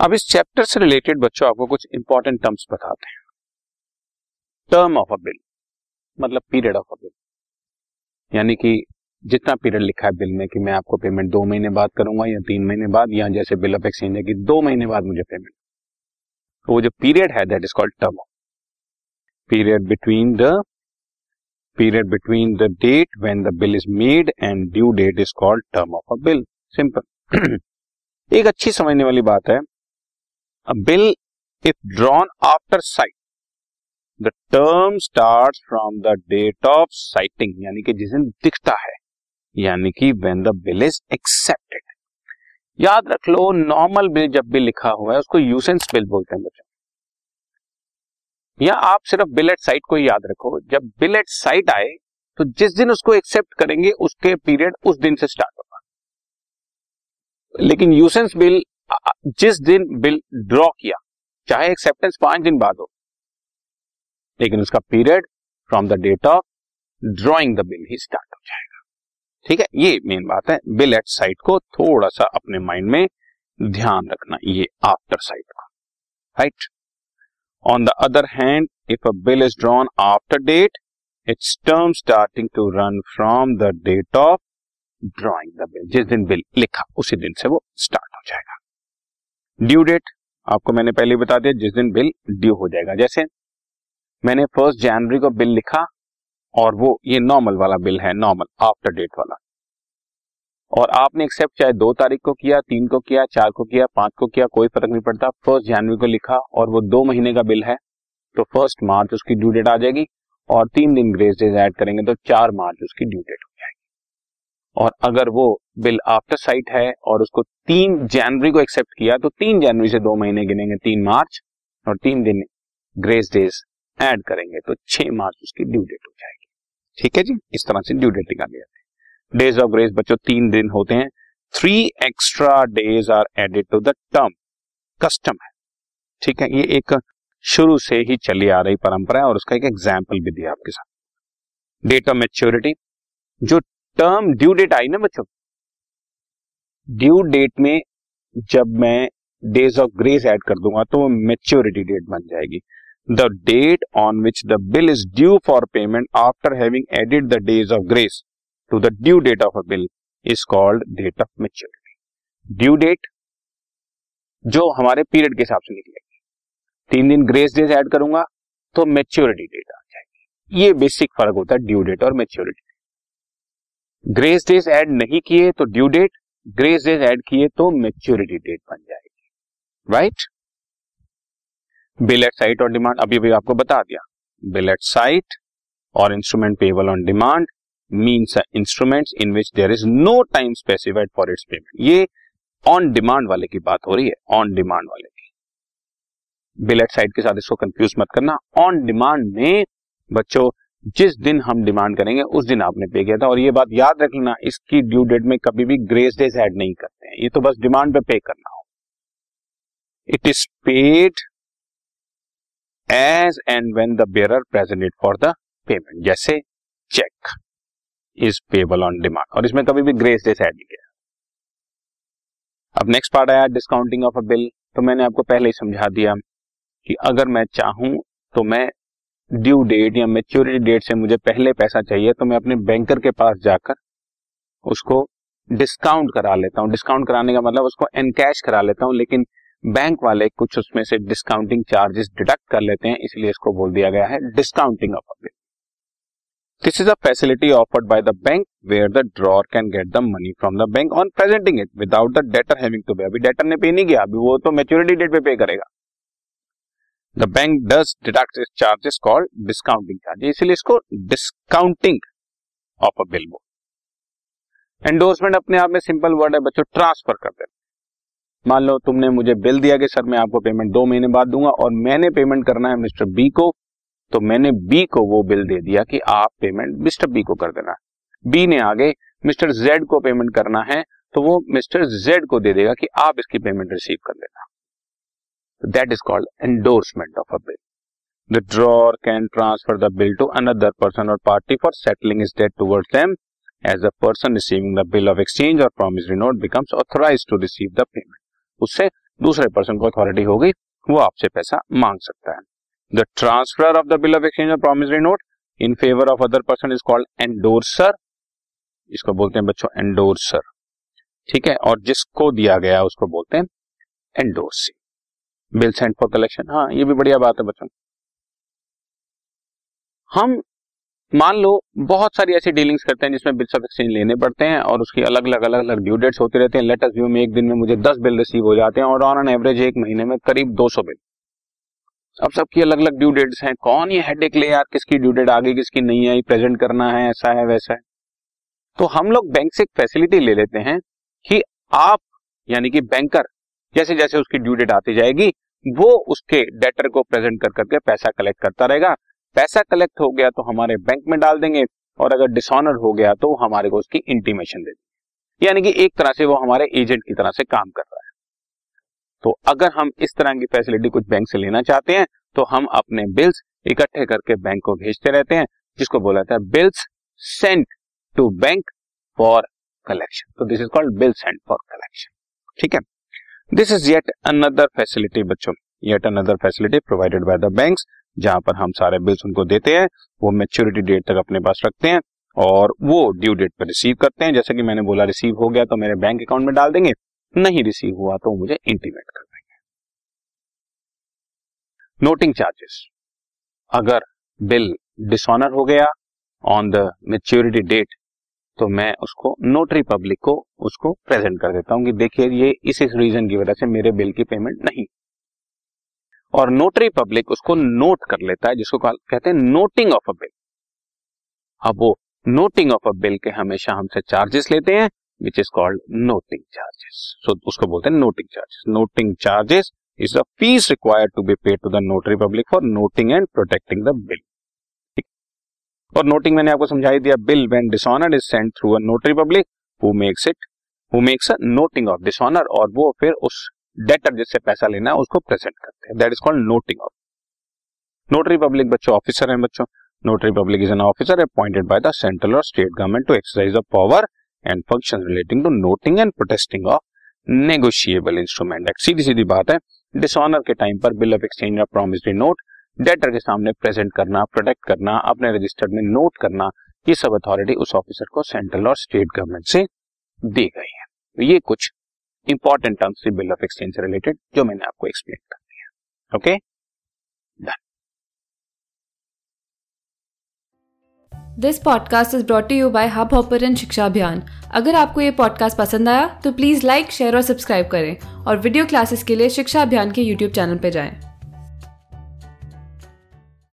अब इस चैप्टर से रिलेटेड बच्चों, आपको कुछ इंपॉर्टेंट टर्म्स बताते हैं। टर्म ऑफ़ अ बिल मतलब पीरियड ऑफ़ अ बिल यानी कि जितना पीरियड लिखा है बिल में कि मैं आपको पेमेंट दो महीने बाद करूँगा या तीन महीने बाद, या जैसे बिल ऑफ़ एक्सचेंज है कि दो महीने बाद मुझे पेमेंट तो वो जो पीरियड है that is called term of period between the period between the date when the bill is made and due date is called term of a bill simple एक अच्छी समझने वाली बात है bill if drawn after sight the term start from the date of sighting यानी कि जिस दिन दिखता है, यानी कि when the bill is accepted याद रख लो नॉर्मल बिल जब भी लिखा हुआ है, उसको यूसेंस बिल बोलते हैं बच्चों। या आप सिर्फ़ बिल एट साइट को ही याद रखो। जब बिल एट साइट आए तो जिस दिन उसको एक्सेप्ट करेंगे, उसके पीरियड उस दिन से स्टार्ट होगा। लेकिन यूसेंस बिल जिस दिन बिल ड्रॉ किया, चाहे एक्सेप्टेंस पाँच दिन बाद हो, लेकिन उसका period from the date of drawing the bill he start हो जाएगा। ठीक है? ये मेन बात है। बिल एट साइट को थोड़ा सा अपने माइंड में ध्यान रखना, ये आफ्टर साइट को। Right on the other hand if a bill is drawn after date its term starting to run from the date of drawing the bill जिस दिन बिल लिखा, उसी दिन से वो स्टार्ट हो जाएगा। ड्यू डेट आपको मैंने पहले बता दिया, जिस दिन बिल ड्यू हो जाएगा। जैसे मैंने फ़र्स्ट जनवरी को बिल लिखा और वो ये नॉर्मल वाला बिल है नॉर्मल आफ्टर डेट वाला। और आपने एक्सेप्ट चाहे दो तारीख को किया, तीन को किया, चार को किया, पाँच को किया, कोई फ़र्क नहीं पड़ता। फ़र्स्ट जनवरी को लिखा और वो दो महीने का बिल है तो फ़र्स्ट मार्च उसकी ड्यू डेट आ जाएगी और तीन दिन ग्रेस डेज़ ऐड करेंगे तो चार मार्च उसकी ड्यू डेट हो जाएगी। और अगर वो बिल आफ्टर साइट है और उसको तीन जनवरी को एक्सेप्ट किया तो तीन जनवरी से दो महीने गिनेंगे, तीन मार्च और तीन दिन ग्रेस डेज़ ऐड करेंगे तो छह मार्च उसकी ड्यू डेट हो जाएगी। ठीक है जी? इस तरह से ड्यू डेट निकाल जाते डेज़ ऑफ़ ग्रेस बच्चों, तीन दिन होते हैं। Three extra days are added to the term custom है। ठीक है? ये एक शुरू से ही चली आ रही परंपरा है और उसका एक एग्ज़ाम्पल भी दिया आपके साथ। डेट ऑफ़ मेच्योरिटी जो टर्म ड्यू डेट आई ना बच्चों? ड्यू डेट में जब मैं डेज़ ऑफ़ ग्रेस ऐड कर दूँगा तो मेच्योरिटी डेट बन जाएगी। The date on which the bill is due for payment after having added the days of grace to the due date of a bill is called date of maturity due date जो हमारे period के हिसाब से निकलेगी। तीन दिन grace days add करूँगा तो मेच्योरिटी डेट आ जाएगी। ये बेसिक फ़र्क होता है ड्यू डेट और मेच्योरिटी ग्रेस डेज़ ऐड नहीं किए तो due date grace days add किए तो मेच्योरिटी डेट बन जाएगी। राइट? बिल एट साइट और डिमांड अभी अभी आपको बता दिया। बिल एट साइट और instrument payable on demand means instruments in which there is no time specified for its payment ये ऑन डिमांड वाले की बात हो रही है ऑन डिमांड वाले की। बिल एट साइट के साथ इसको कंफ्यूज मत करना। ऑन डिमांड में बच्चों जिस दिन हम डिमांड करेंगे, उस दिन आपने पे किया था। और ये बात याद रख लेना इसकी ड्यू डेट में कभी भी ग्रेस डेज़ ऐड नहीं करते हैं। ये तो बस डिमांड पे पे करना हो। It is paid as and when the bearer presented for the payment जैसे cheque is payable on demand और इसमें कभी भी ग्रेस डेस ऐड नहीं किया। अब नेक्स्ट पार्ट आया डिस्काउंटिंग ऑफ़ अ बिल तो मैंने आपको पहले ही समझा दिया कि अगर मैं चाहूँ तो मैं ड्यू डेट या मेच्योरिटी डेट से मुझे पहले पैसा चाहिए तो मैं अपने बैंकर के पास जाकर उसको डिस्काउंट करा लेता हूँ। डिस्काउंट कराने का मतलब उसको एनकैश करा लेता हूँ, लेकिन बैंक वाले कुछ उसमें से डिस्काउंटिंग चार्जेस डिडक्ट कर लेते हैं, इसलिए इसको बोल दिया गया है discounting of this is a facility offered by the bank where the drawer can get the money from the bank on presenting it without the debtor having to pay अभी डेटर ने पे नहीं किया, अभी वो तो मेच्योरिटी डेट पे pay करेगा। The bank does deduct charges called discounting charge इसलिए इसको डिस्काउंटिंग ऑफ़ अ बिल बोल एंडोर्समेंट अपने आप में सिंपल वर्ड है, बच्चों ट्रांसफ़र कर देना। मान लो तुमने मुझे बिल दिया कि सर मैं आपको पेमेंट दो महीने बाद दूँगा और मैंने पेमेंट करना है मिस्टर बी को तो मैंने बी को वो बिल दे दिया कि आप पेमेंट मिस्टर बी को कर देना। बी ने आगे मिस्टर जेड को पेमेंट करना है तो वो मिस्टर जेड को दे देगा कि आप इसकी पेमेंट रिसीव कर लेना that is called endorsement of a bill the drawer can transfer the bill to another person और party for settling is debt towards them as a person receiving the bill of exchange और promissory note becomes authorise to receive the payment उससे दूसरे person को authority होगी, वो आपसे पैसा मांग सकता है। The transfer of the bill of exchange और promissory note in favour of other person is called endorser इसको बोलते हैं बच्चों एंडोर्सर ठीक है? और जिसको दिया गया उसको बोलते हैं endorsing bill send for collection. हाँ ये भी बढ़िया बात है बच्चों। हम, मान लो, बहुत सारी ऐसी डीलिंग्स करते हैं जिसमें बिल्स ऑफ़ एक्सचेंज लेने पड़ते हैं और उसकी अलग अलग अलग अलग ड्यू डेट्स होती रहती हैं। लेटेस्ट व्यू में एक दिन में मुझे दस बिल रिसीव हो जाते हैं और ऑन एन एवरेज एक महीने में करीब दो सौ बिल। अब सबकी अलग अलग ड्यू डेट्स हैं। कौन ये हेडेक ले यार? किसकी ड्यू डेट आगे, किसकी नहीं आई प्रेजेंट करना है, ऐसा है, वैसा है। तो हम लोग बैंक से एक फैसिलिटी ले लेते हैं कि आप, यानी कि बैंकर जैसे जैसे उसकी ड्यू डेट आती जाएगी, वो उसके डेटर को प्रेजेंट कर करके पैसा कलेक्ट करता रहेगा। पैसा कलेक्ट हो गया तो हमारे बैंक में डाल देंगे और अगर डिसऑनर हो गया तो हमारे को उसकी इंटीमेशन दे यानी कि एक तरह से वो हमारे एजेंट की तरह से काम कर रहा है। तो अगर हम इस तरह की फैसिलिटी कुछ बैंक से लेना चाहते हैं तो हम अपने बिल्स इकट्ठे करके बैंक को भेजते रहते हैं, जिसको बोला जाता है bills sent to bank for collection तो this is called bill sent for collection ठीक है? This is yet another facility बच्चों. Yet another facility provided by the banks जहाँ पर हम सारे बिल्स उनको देते हैं, वो मेच्योरिटी डेट तक अपने पास रखते हैं, और वो ड्यू डेट पर रिसीव करते हैं. जैसे कि मैंने बोला रिसीव हो गया तो मेरे बैंक अकाउंट में डाल देंगे. नहीं रिसीव हुआ तो मुझे इंटीमेट कर देंगे. नोटिंग चार्जेस अगर बिल डिसऑनर हो गया ऑन द मेच्योरिटी डेट तो मैं उसको नोटरी पब्लिक को उसको प्रेजेंट कर देता हूँ कि देखिए, ये इस इस रीजन की वजह से मेरे बिल की पेमेंट नहीं। और नोटरी पब्लिक उसको नोट कर लेता है, जिसको कहते हैं नोटिंग ऑफ़ अ बिल अब वो नोटिंग ऑफ़ अ बिल के हमेशा हमसे चार्जेस लेते हैं which is called noting charges so उसको बोलते हैं noting charges noting charges is the fees required to be paid to the notary public for noting and protecting the bill और noting मैंने आपको समझाई दिया bill when dishonour is send through a notary public who makes it who makes a noting of dishonour और वो फिर उस debtor जिससे पैसा लेना है, उसको प्रेजेंट करते हैं। That is called noting of notary public बच्चों ऑफिसर है बच्चों। Notary public is an officer appointed by the central और state government to exercise the power and function relating to noting and protesting of negotiable instrument सीधी सीधी बात है dishonour के time पर bill of exchange of promissory note debtor के सामने present करना protect करना, अपने रजिस्टर में नोट करना, ये सब अथॉरिटी उस ऑफिसर को सेंट्रल और स्टेट गवर्नमेंट से दी गई है। तो ये कुछ इंपॉर्टेंट टर्म्स थी बिल ऑफ़ एक्सचेंज से रिलेटेड जो मैंने आपको एक्सप्लेन कर दिया okay this podcast is brought you by Hubhopper Shiksha Abhiyan अगर आपको ये पॉडकास्ट पसंद आया तो प्लीज़ लाइक शेयर और सब्सक्राइब करें और वीडियो क्लासेस के लिए शिक्षा अभियान के यूट्यूब चैनल पर जाएँ।